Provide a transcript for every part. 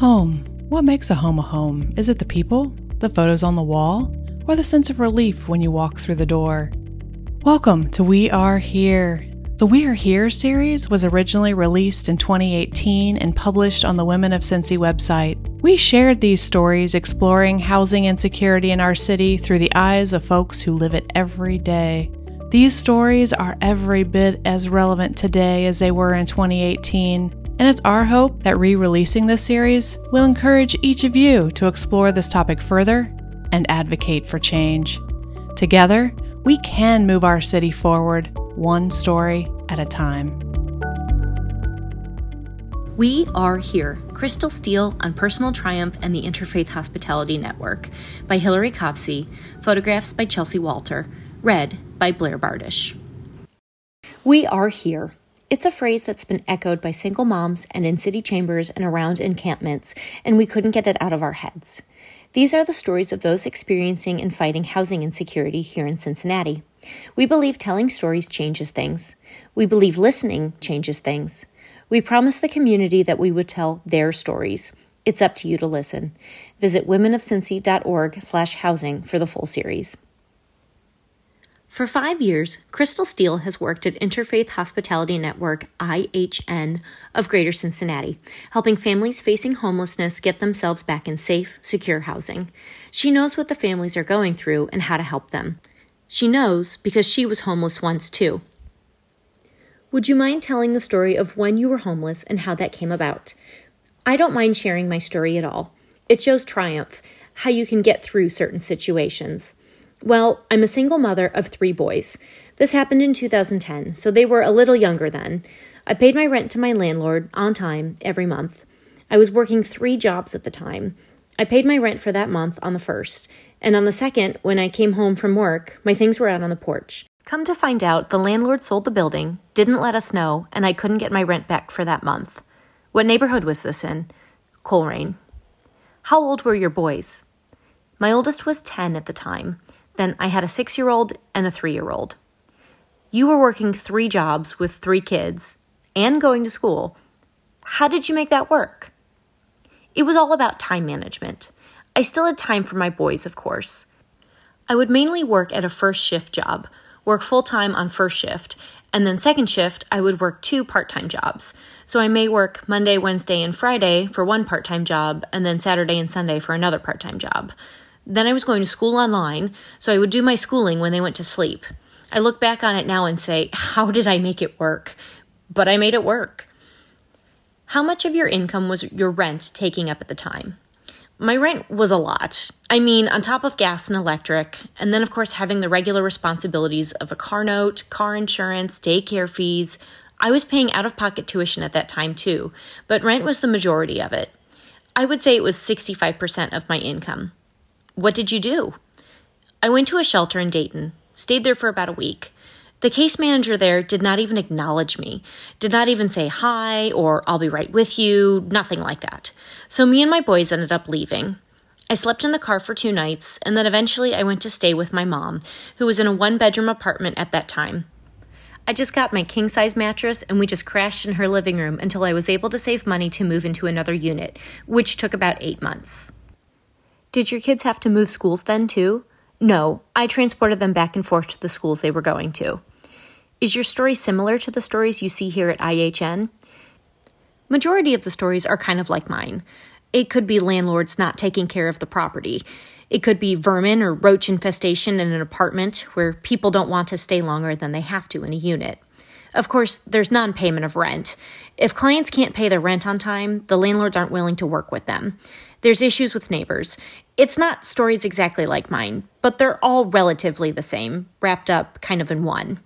Home. What makes a home a home? Is it the people, the photos on the wall, or the sense of relief when you walk through the door? Welcome to We Are Here. The We Are Here series was originally released in 2018 and published on the Women of Cincy website. We shared these stories exploring housing insecurity in our city through the eyes of folks who live it every day. These stories are every bit as relevant today as they were in 2018, and it's our hope that re releasing this series will encourage each of you to explore this topic further and advocate for change. Together, we can move our city forward, one story at a time. We are here, Crystal Steele on Personal Triumph and the Interfaith Hospitality Network by Hillary Copsey, photographs by Chelsea Walter, read by Blair Bardish. We are here. It's a phrase that's been echoed by single moms and in city chambers and around encampments, and we couldn't get it out of our heads. These are the stories of those experiencing and fighting housing insecurity here in Cincinnati. We believe telling stories changes things. We believe listening changes things. We promised the community that we would tell their stories. It's up to you to listen. Visit womenofcincy.org slash housing for the full series. For five years, Crystal Steele has worked at Interfaith Hospitality Network, IHN, of Greater Cincinnati, helping families facing homelessness get themselves back in safe, secure housing. She knows what the families are going through and how to help them. She knows because she was homeless once too. Would you mind telling the story of when you were homeless and how that came about? I don't mind sharing my story at all. It shows triumph, how you can get through certain situations. Well, I'm a single mother of three boys. This happened in 2010, so they were a little younger then. I paid my rent to my landlord on time every month. I was working three jobs at the time. I paid my rent for that month on the first, and on the second, when I came home from work, my things were out on the porch. Come to find out, the landlord sold the building, didn't let us know, and I couldn't get my rent back for that month. What neighborhood was this in? Colerain. How old were your boys? My oldest was 10 at the time. Then I had a six year old and a three year old. You were working three jobs with three kids and going to school. How did you make that work? It was all about time management. I still had time for my boys, of course. I would mainly work at a first shift job, work full time on first shift, and then second shift, I would work two part time jobs. So I may work Monday, Wednesday, and Friday for one part time job, and then Saturday and Sunday for another part time job. Then I was going to school online, so I would do my schooling when they went to sleep. I look back on it now and say, how did I make it work? But I made it work. How much of your income was your rent taking up at the time? My rent was a lot. I mean, on top of gas and electric, and then, of course, having the regular responsibilities of a car note, car insurance, daycare fees. I was paying out of pocket tuition at that time, too, but rent was the majority of it. I would say it was 65% of my income. What did you do? I went to a shelter in Dayton, stayed there for about a week. The case manager there did not even acknowledge me, did not even say hi or I'll be right with you, nothing like that. So me and my boys ended up leaving. I slept in the car for two nights, and then eventually I went to stay with my mom, who was in a one bedroom apartment at that time. I just got my king size mattress and we just crashed in her living room until I was able to save money to move into another unit, which took about eight months. Did your kids have to move schools then, too? No, I transported them back and forth to the schools they were going to. Is your story similar to the stories you see here at IHN? Majority of the stories are kind of like mine. It could be landlords not taking care of the property. It could be vermin or roach infestation in an apartment where people don't want to stay longer than they have to in a unit. Of course, there's non payment of rent. If clients can't pay their rent on time, the landlords aren't willing to work with them. There's issues with neighbors. It's not stories exactly like mine, but they're all relatively the same, wrapped up kind of in one.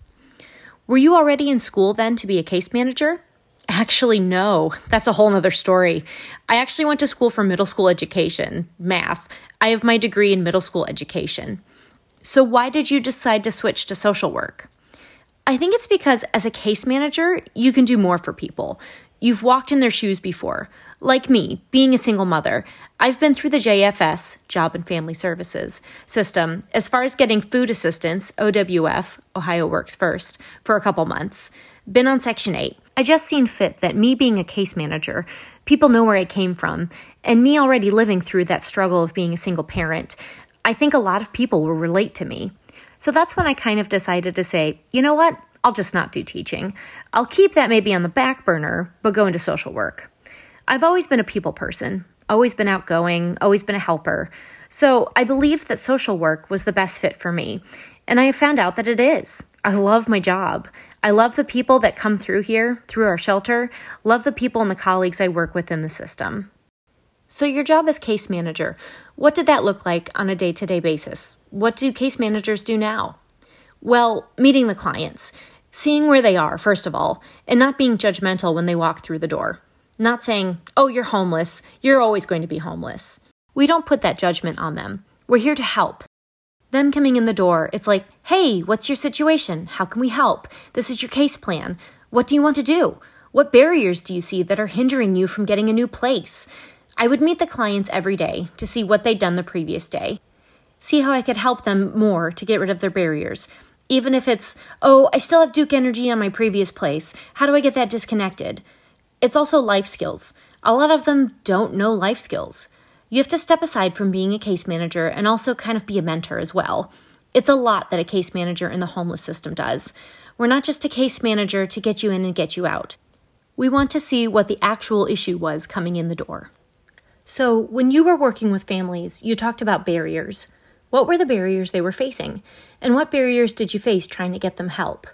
Were you already in school then to be a case manager? Actually, no. That's a whole nother story. I actually went to school for middle school education, math. I have my degree in middle school education. So, why did you decide to switch to social work? I think it's because as a case manager, you can do more for people. You've walked in their shoes before. Like me, being a single mother, I've been through the JFS, Job and Family Services, system as far as getting food assistance, OWF, Ohio Works First, for a couple months. Been on Section 8. I just seen fit that me being a case manager, people know where I came from, and me already living through that struggle of being a single parent, I think a lot of people will relate to me. So that's when I kind of decided to say, you know what? I'll just not do teaching. I'll keep that maybe on the back burner, but go into social work. I've always been a people person, always been outgoing, always been a helper. So I believed that social work was the best fit for me. And I have found out that it is. I love my job. I love the people that come through here, through our shelter, love the people and the colleagues I work with in the system. So, your job as case manager, what did that look like on a day to day basis? What do case managers do now? Well, meeting the clients, seeing where they are, first of all, and not being judgmental when they walk through the door. Not saying, oh, you're homeless, you're always going to be homeless. We don't put that judgment on them. We're here to help. Them coming in the door, it's like, hey, what's your situation? How can we help? This is your case plan. What do you want to do? What barriers do you see that are hindering you from getting a new place? I would meet the clients every day to see what they'd done the previous day, see how I could help them more to get rid of their barriers. Even if it's, oh, I still have Duke Energy on my previous place. How do I get that disconnected? It's also life skills. A lot of them don't know life skills. You have to step aside from being a case manager and also kind of be a mentor as well. It's a lot that a case manager in the homeless system does. We're not just a case manager to get you in and get you out. We want to see what the actual issue was coming in the door. So, when you were working with families, you talked about barriers. What were the barriers they were facing? And what barriers did you face trying to get them help?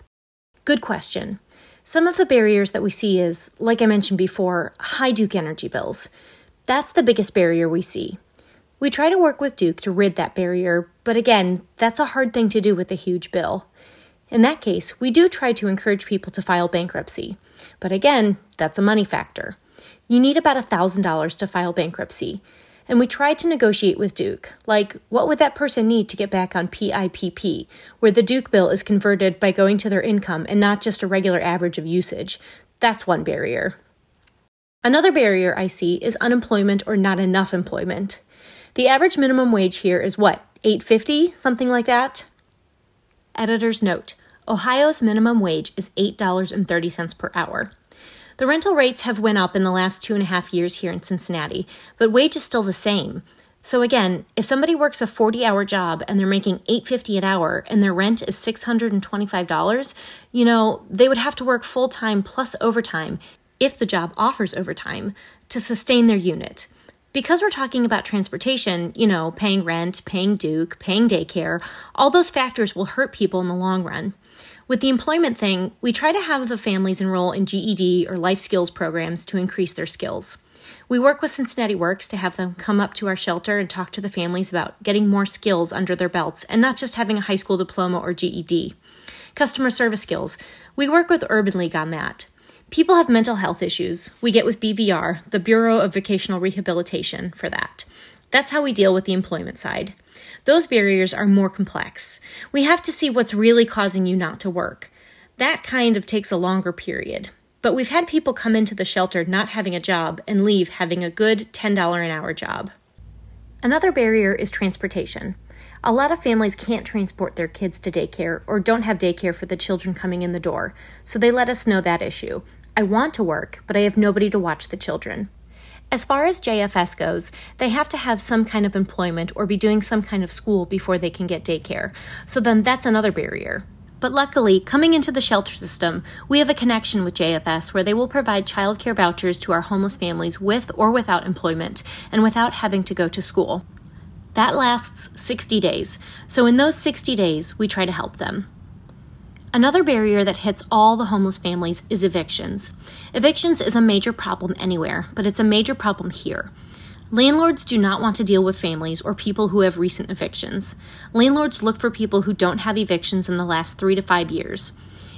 Good question. Some of the barriers that we see is, like I mentioned before, high Duke energy bills. That's the biggest barrier we see. We try to work with Duke to rid that barrier, but again, that's a hard thing to do with a huge bill. In that case, we do try to encourage people to file bankruptcy, but again, that's a money factor. You need about $1,000 to file bankruptcy. And we tried to negotiate with Duke, like what would that person need to get back on PIPP, where the Duke bill is converted by going to their income and not just a regular average of usage. That's one barrier. Another barrier I see is unemployment or not enough employment. The average minimum wage here is what, 850, something like that? Editor's note: Ohio's minimum wage is $8.30 per hour. The rental rates have went up in the last two and a half years here in Cincinnati, but wage is still the same. So again, if somebody works a 40-hour job and they're making 850 an hour and their rent is $625, you know, they would have to work full-time plus overtime if the job offers overtime to sustain their unit. Because we're talking about transportation, you know, paying rent, paying Duke, paying daycare, all those factors will hurt people in the long run. With the employment thing, we try to have the families enroll in GED or life skills programs to increase their skills. We work with Cincinnati Works to have them come up to our shelter and talk to the families about getting more skills under their belts and not just having a high school diploma or GED. Customer service skills. We work with Urban League on that. People have mental health issues. We get with BVR, the Bureau of Vocational Rehabilitation, for that. That's how we deal with the employment side. Those barriers are more complex. We have to see what's really causing you not to work. That kind of takes a longer period. But we've had people come into the shelter not having a job and leave having a good $10 an hour job. Another barrier is transportation. A lot of families can't transport their kids to daycare or don't have daycare for the children coming in the door, so they let us know that issue. I want to work, but I have nobody to watch the children. As far as JFS goes, they have to have some kind of employment or be doing some kind of school before they can get daycare. So then that's another barrier. But luckily, coming into the shelter system, we have a connection with JFS where they will provide childcare vouchers to our homeless families with or without employment and without having to go to school. That lasts 60 days. So in those 60 days, we try to help them. Another barrier that hits all the homeless families is evictions. Evictions is a major problem anywhere, but it's a major problem here. Landlords do not want to deal with families or people who have recent evictions. Landlords look for people who don't have evictions in the last three to five years.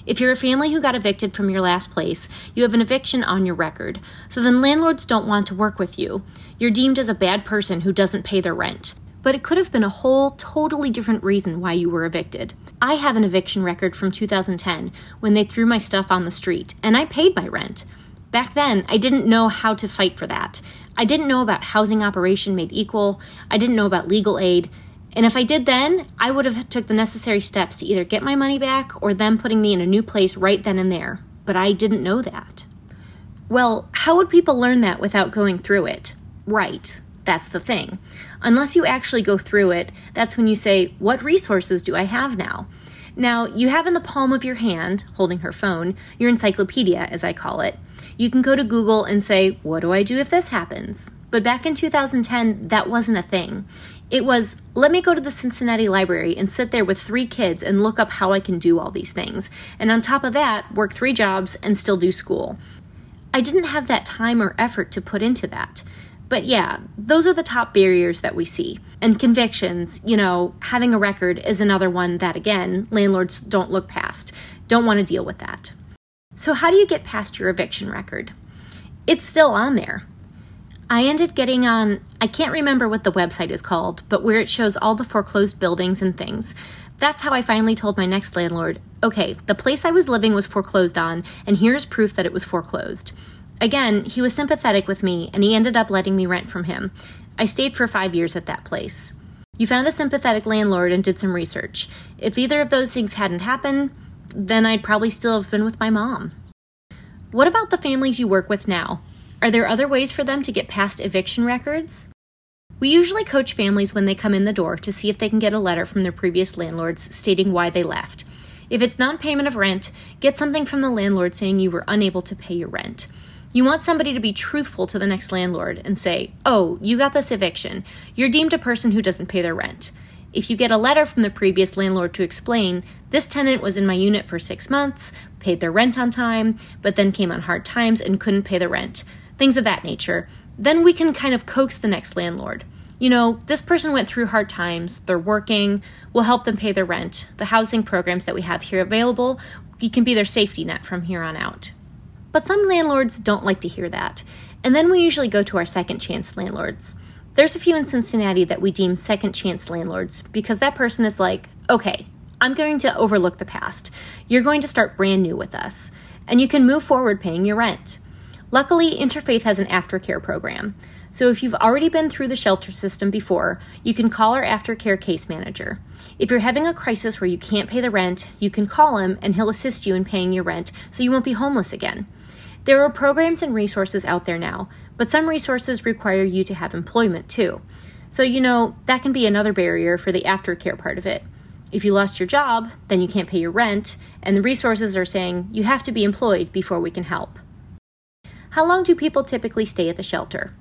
If you're a family who got evicted from your last place, you have an eviction on your record, so then landlords don't want to work with you. You're deemed as a bad person who doesn't pay their rent. But it could have been a whole totally different reason why you were evicted. I have an eviction record from 2010 when they threw my stuff on the street, and I paid my rent. Back then, I didn't know how to fight for that. I didn't know about housing operation made equal. I didn't know about legal aid. And if I did then, I would have took the necessary steps to either get my money back or them putting me in a new place right then and there. but I didn't know that. Well, how would people learn that without going through it? Right, that's the thing. Unless you actually go through it, that's when you say, What resources do I have now? Now, you have in the palm of your hand, holding her phone, your encyclopedia, as I call it. You can go to Google and say, What do I do if this happens? But back in 2010, that wasn't a thing. It was, let me go to the Cincinnati Library and sit there with three kids and look up how I can do all these things. And on top of that, work three jobs and still do school. I didn't have that time or effort to put into that. But yeah, those are the top barriers that we see. And convictions, you know, having a record is another one that, again, landlords don't look past, don't want to deal with that. So, how do you get past your eviction record? It's still on there. I ended getting on, I can't remember what the website is called, but where it shows all the foreclosed buildings and things. That's how I finally told my next landlord okay, the place I was living was foreclosed on, and here's proof that it was foreclosed. Again, he was sympathetic with me, and he ended up letting me rent from him. I stayed for five years at that place. You found a sympathetic landlord and did some research. If either of those things hadn't happened, then I'd probably still have been with my mom. What about the families you work with now? Are there other ways for them to get past eviction records? We usually coach families when they come in the door to see if they can get a letter from their previous landlords stating why they left. If it's non payment of rent, get something from the landlord saying you were unable to pay your rent. You want somebody to be truthful to the next landlord and say, Oh, you got this eviction. You're deemed a person who doesn't pay their rent. If you get a letter from the previous landlord to explain, this tenant was in my unit for six months, paid their rent on time, but then came on hard times and couldn't pay the rent things of that nature, then we can kind of coax the next landlord. You know, this person went through hard times, they're working, we'll help them pay their rent. The housing programs that we have here available, we can be their safety net from here on out. But some landlords don't like to hear that, and then we usually go to our second chance landlords. There's a few in Cincinnati that we deem second chance landlords because that person is like, okay, I'm going to overlook the past. You're going to start brand new with us, and you can move forward paying your rent. Luckily, Interfaith has an aftercare program. So if you've already been through the shelter system before, you can call our aftercare case manager. If you're having a crisis where you can't pay the rent, you can call him and he'll assist you in paying your rent so you won't be homeless again. There are programs and resources out there now, but some resources require you to have employment too. So, you know, that can be another barrier for the aftercare part of it. If you lost your job, then you can't pay your rent, and the resources are saying you have to be employed before we can help. How long do people typically stay at the shelter?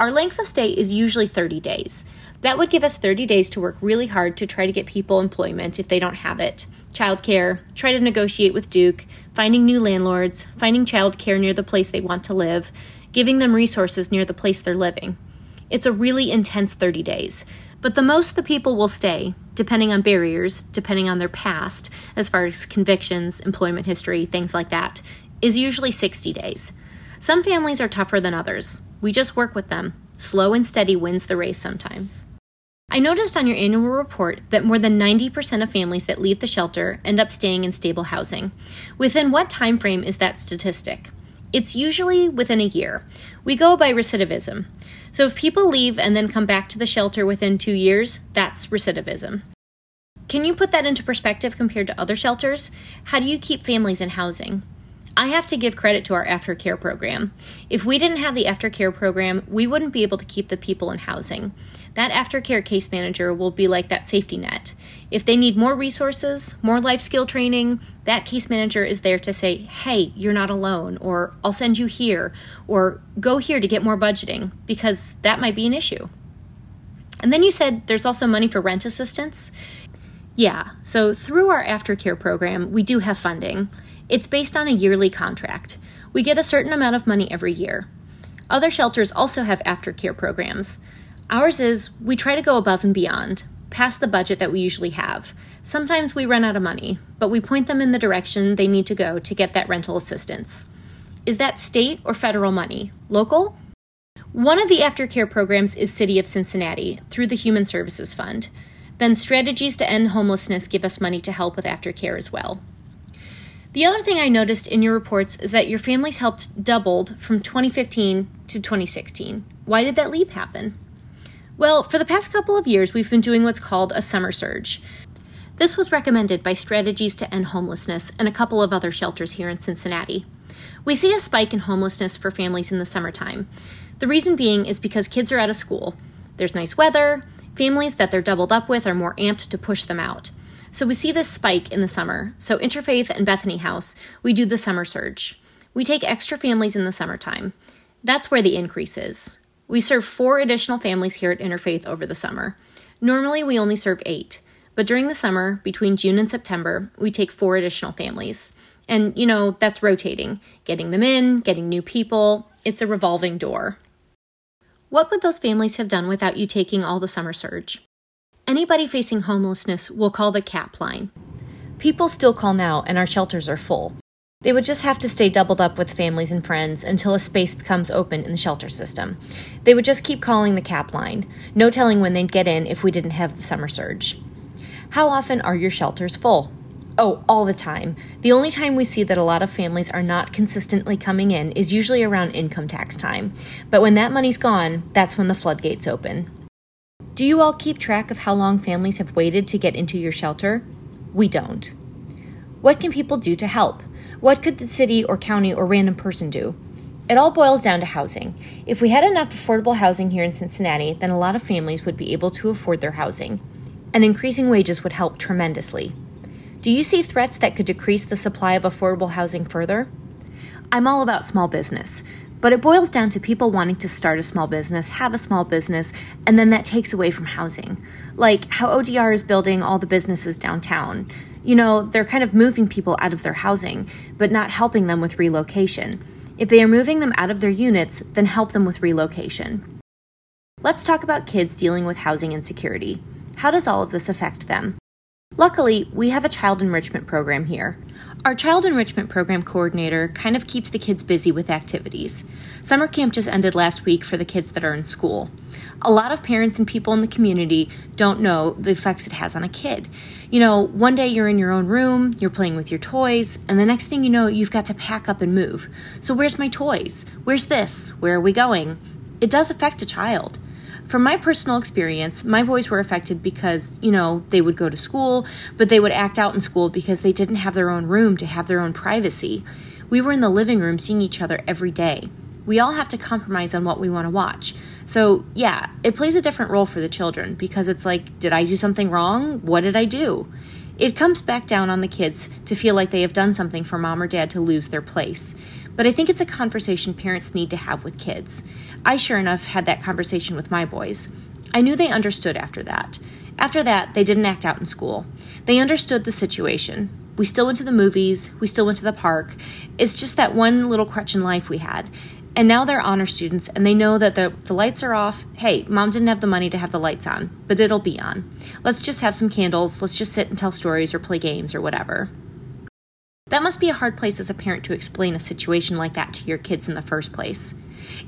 Our length of stay is usually 30 days. That would give us 30 days to work really hard to try to get people employment if they don't have it. Childcare, try to negotiate with Duke, finding new landlords, finding childcare near the place they want to live, giving them resources near the place they're living. It's a really intense 30 days. But the most the people will stay, depending on barriers, depending on their past, as far as convictions, employment history, things like that, is usually 60 days. Some families are tougher than others. We just work with them. Slow and steady wins the race sometimes. I noticed on your annual report that more than 90% of families that leave the shelter end up staying in stable housing. Within what time frame is that statistic? It's usually within a year. We go by recidivism. So if people leave and then come back to the shelter within 2 years, that's recidivism. Can you put that into perspective compared to other shelters? How do you keep families in housing? I have to give credit to our aftercare program. If we didn't have the aftercare program, we wouldn't be able to keep the people in housing. That aftercare case manager will be like that safety net. If they need more resources, more life skill training, that case manager is there to say, hey, you're not alone, or I'll send you here, or go here to get more budgeting, because that might be an issue. And then you said there's also money for rent assistance. Yeah, so through our aftercare program, we do have funding. It's based on a yearly contract. We get a certain amount of money every year. Other shelters also have aftercare programs. Ours is we try to go above and beyond, past the budget that we usually have. Sometimes we run out of money, but we point them in the direction they need to go to get that rental assistance. Is that state or federal money? Local? One of the aftercare programs is City of Cincinnati through the Human Services Fund. Then Strategies to End Homelessness give us money to help with aftercare as well. The other thing I noticed in your reports is that your family's helped doubled from 2015 to 2016. Why did that leap happen? Well, for the past couple of years, we've been doing what's called a summer surge. This was recommended by Strategies to End Homelessness and a couple of other shelters here in Cincinnati. We see a spike in homelessness for families in the summertime. The reason being is because kids are out of school. There's nice weather, families that they're doubled up with are more amped to push them out. So we see this spike in the summer. So Interfaith and Bethany House, we do the summer surge. We take extra families in the summertime. That's where the increase is. We serve four additional families here at Interfaith over the summer. Normally, we only serve eight, but during the summer, between June and September, we take four additional families. And, you know, that's rotating, getting them in, getting new people. It's a revolving door. What would those families have done without you taking all the summer surge? Anybody facing homelessness will call the CAP line. People still call now, and our shelters are full. They would just have to stay doubled up with families and friends until a space becomes open in the shelter system. They would just keep calling the CAP line, no telling when they'd get in if we didn't have the summer surge. How often are your shelters full? Oh, all the time. The only time we see that a lot of families are not consistently coming in is usually around income tax time. But when that money's gone, that's when the floodgates open. Do you all keep track of how long families have waited to get into your shelter? We don't. What can people do to help? What could the city or county or random person do? It all boils down to housing. If we had enough affordable housing here in Cincinnati, then a lot of families would be able to afford their housing. And increasing wages would help tremendously. Do you see threats that could decrease the supply of affordable housing further? I'm all about small business, but it boils down to people wanting to start a small business, have a small business, and then that takes away from housing. Like how ODR is building all the businesses downtown you know, they're kind of moving people out of their housing, but not helping them with relocation. If they are moving them out of their units, then help them with relocation. Let's talk about kids dealing with housing insecurity. How does all of this affect them? Luckily, we have a child enrichment program here. Our child enrichment program coordinator kind of keeps the kids busy with activities. Summer camp just ended last week for the kids that are in school. A lot of parents and people in the community don't know the effects it has on a kid. You know, one day you're in your own room, you're playing with your toys, and the next thing you know, you've got to pack up and move. So, where's my toys? Where's this? Where are we going? It does affect a child. From my personal experience, my boys were affected because, you know, they would go to school, but they would act out in school because they didn't have their own room to have their own privacy. We were in the living room seeing each other every day. We all have to compromise on what we want to watch. So, yeah, it plays a different role for the children because it's like, did I do something wrong? What did I do? It comes back down on the kids to feel like they have done something for mom or dad to lose their place. But I think it's a conversation parents need to have with kids. I sure enough had that conversation with my boys. I knew they understood after that. After that, they didn't act out in school. They understood the situation. We still went to the movies, we still went to the park. It's just that one little crutch in life we had. And now they're honor students and they know that the, the lights are off. Hey, mom didn't have the money to have the lights on, but it'll be on. Let's just have some candles. Let's just sit and tell stories or play games or whatever. That must be a hard place as a parent to explain a situation like that to your kids in the first place.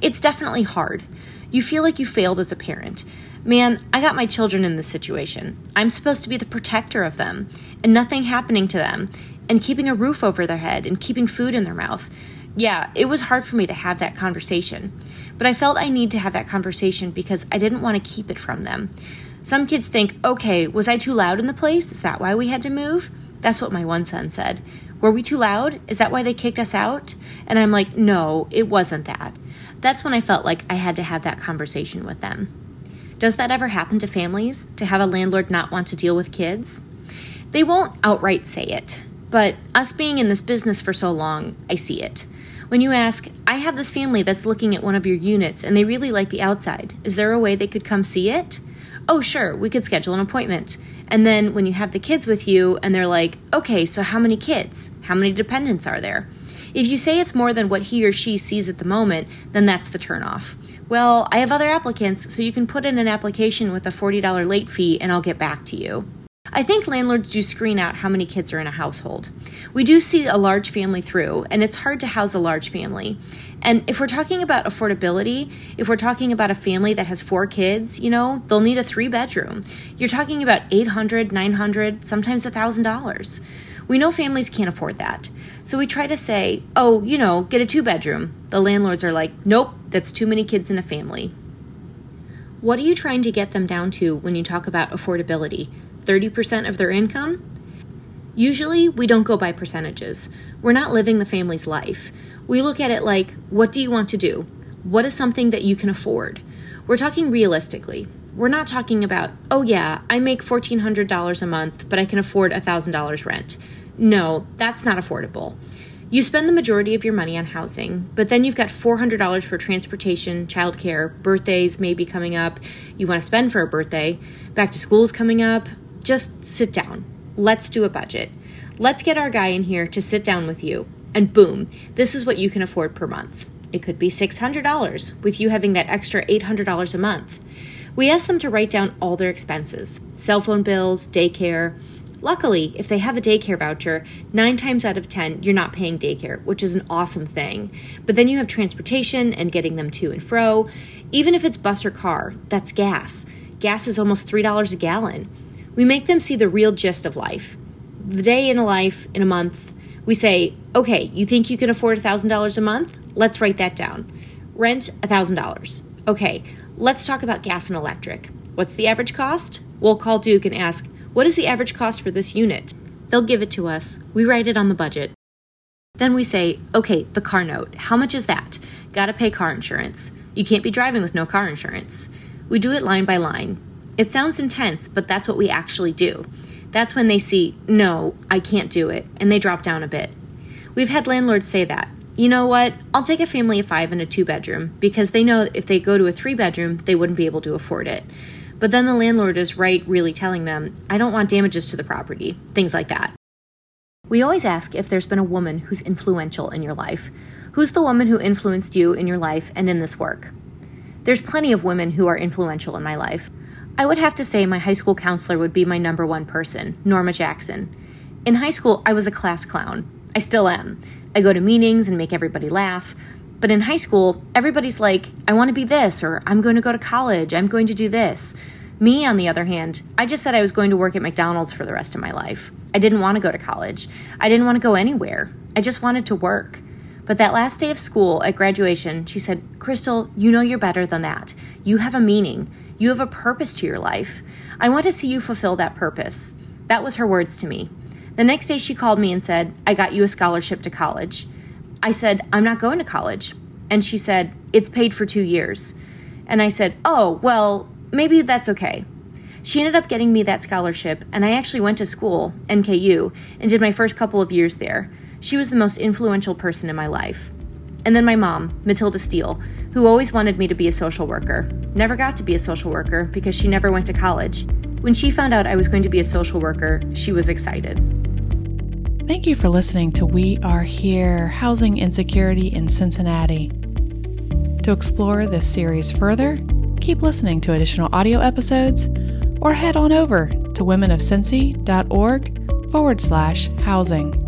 It's definitely hard. You feel like you failed as a parent. Man, I got my children in this situation. I'm supposed to be the protector of them, and nothing happening to them, and keeping a roof over their head, and keeping food in their mouth. Yeah, it was hard for me to have that conversation, but I felt I need to have that conversation because I didn't want to keep it from them. Some kids think, okay, was I too loud in the place? Is that why we had to move? That's what my one son said. Were we too loud? Is that why they kicked us out? And I'm like, No, it wasn't that. That's when I felt like I had to have that conversation with them. Does that ever happen to families? To have a landlord not want to deal with kids? They won't outright say it, but us being in this business for so long, I see it. When you ask, I have this family that's looking at one of your units and they really like the outside, is there a way they could come see it? Oh, sure, we could schedule an appointment. And then when you have the kids with you and they're like, okay, so how many kids? How many dependents are there? If you say it's more than what he or she sees at the moment, then that's the turnoff. Well, I have other applicants, so you can put in an application with a $40 late fee and I'll get back to you. I think landlords do screen out how many kids are in a household. We do see a large family through, and it's hard to house a large family. And if we're talking about affordability, if we're talking about a family that has four kids, you know, they'll need a three bedroom. You're talking about 800, 900, sometimes $1,000. We know families can't afford that. So we try to say, oh, you know, get a two bedroom. The landlords are like, nope, that's too many kids in a family. What are you trying to get them down to when you talk about affordability? 30% of their income? Usually, we don't go by percentages. We're not living the family's life. We look at it like, what do you want to do? What is something that you can afford? We're talking realistically. We're not talking about, oh yeah, I make $1,400 a month, but I can afford $1,000 rent. No, that's not affordable. You spend the majority of your money on housing, but then you've got $400 for transportation, childcare, birthdays may be coming up, you want to spend for a birthday, back to school's coming up. Just sit down. Let's do a budget. Let's get our guy in here to sit down with you, and boom, this is what you can afford per month. It could be $600, with you having that extra $800 a month. We ask them to write down all their expenses cell phone bills, daycare. Luckily, if they have a daycare voucher, nine times out of 10, you're not paying daycare, which is an awesome thing. But then you have transportation and getting them to and fro. Even if it's bus or car, that's gas. Gas is almost $3 a gallon. We make them see the real gist of life. The day in a life, in a month, we say, okay, you think you can afford $1,000 a month? Let's write that down. Rent $1,000. Okay, let's talk about gas and electric. What's the average cost? We'll call Duke and ask, what is the average cost for this unit? They'll give it to us. We write it on the budget. Then we say, okay, the car note. How much is that? Gotta pay car insurance. You can't be driving with no car insurance. We do it line by line. It sounds intense, but that's what we actually do. That's when they see, no, I can't do it, and they drop down a bit. We've had landlords say that. You know what? I'll take a family of five in a two bedroom because they know if they go to a three bedroom, they wouldn't be able to afford it. But then the landlord is right, really telling them, I don't want damages to the property, things like that. We always ask if there's been a woman who's influential in your life. Who's the woman who influenced you in your life and in this work? There's plenty of women who are influential in my life. I would have to say my high school counselor would be my number one person, Norma Jackson. In high school, I was a class clown. I still am. I go to meetings and make everybody laugh. But in high school, everybody's like, I want to be this, or I'm going to go to college, I'm going to do this. Me, on the other hand, I just said I was going to work at McDonald's for the rest of my life. I didn't want to go to college. I didn't want to go anywhere. I just wanted to work. But that last day of school at graduation, she said, Crystal, you know you're better than that. You have a meaning. You have a purpose to your life. I want to see you fulfill that purpose. That was her words to me. The next day, she called me and said, I got you a scholarship to college. I said, I'm not going to college. And she said, It's paid for two years. And I said, Oh, well, maybe that's okay. She ended up getting me that scholarship, and I actually went to school, NKU, and did my first couple of years there. She was the most influential person in my life. And then my mom, Matilda Steele, who always wanted me to be a social worker. Never got to be a social worker because she never went to college. When she found out I was going to be a social worker, she was excited. Thank you for listening to We Are Here Housing Insecurity in Cincinnati. To explore this series further, keep listening to additional audio episodes or head on over to womenofcincy.org forward slash housing.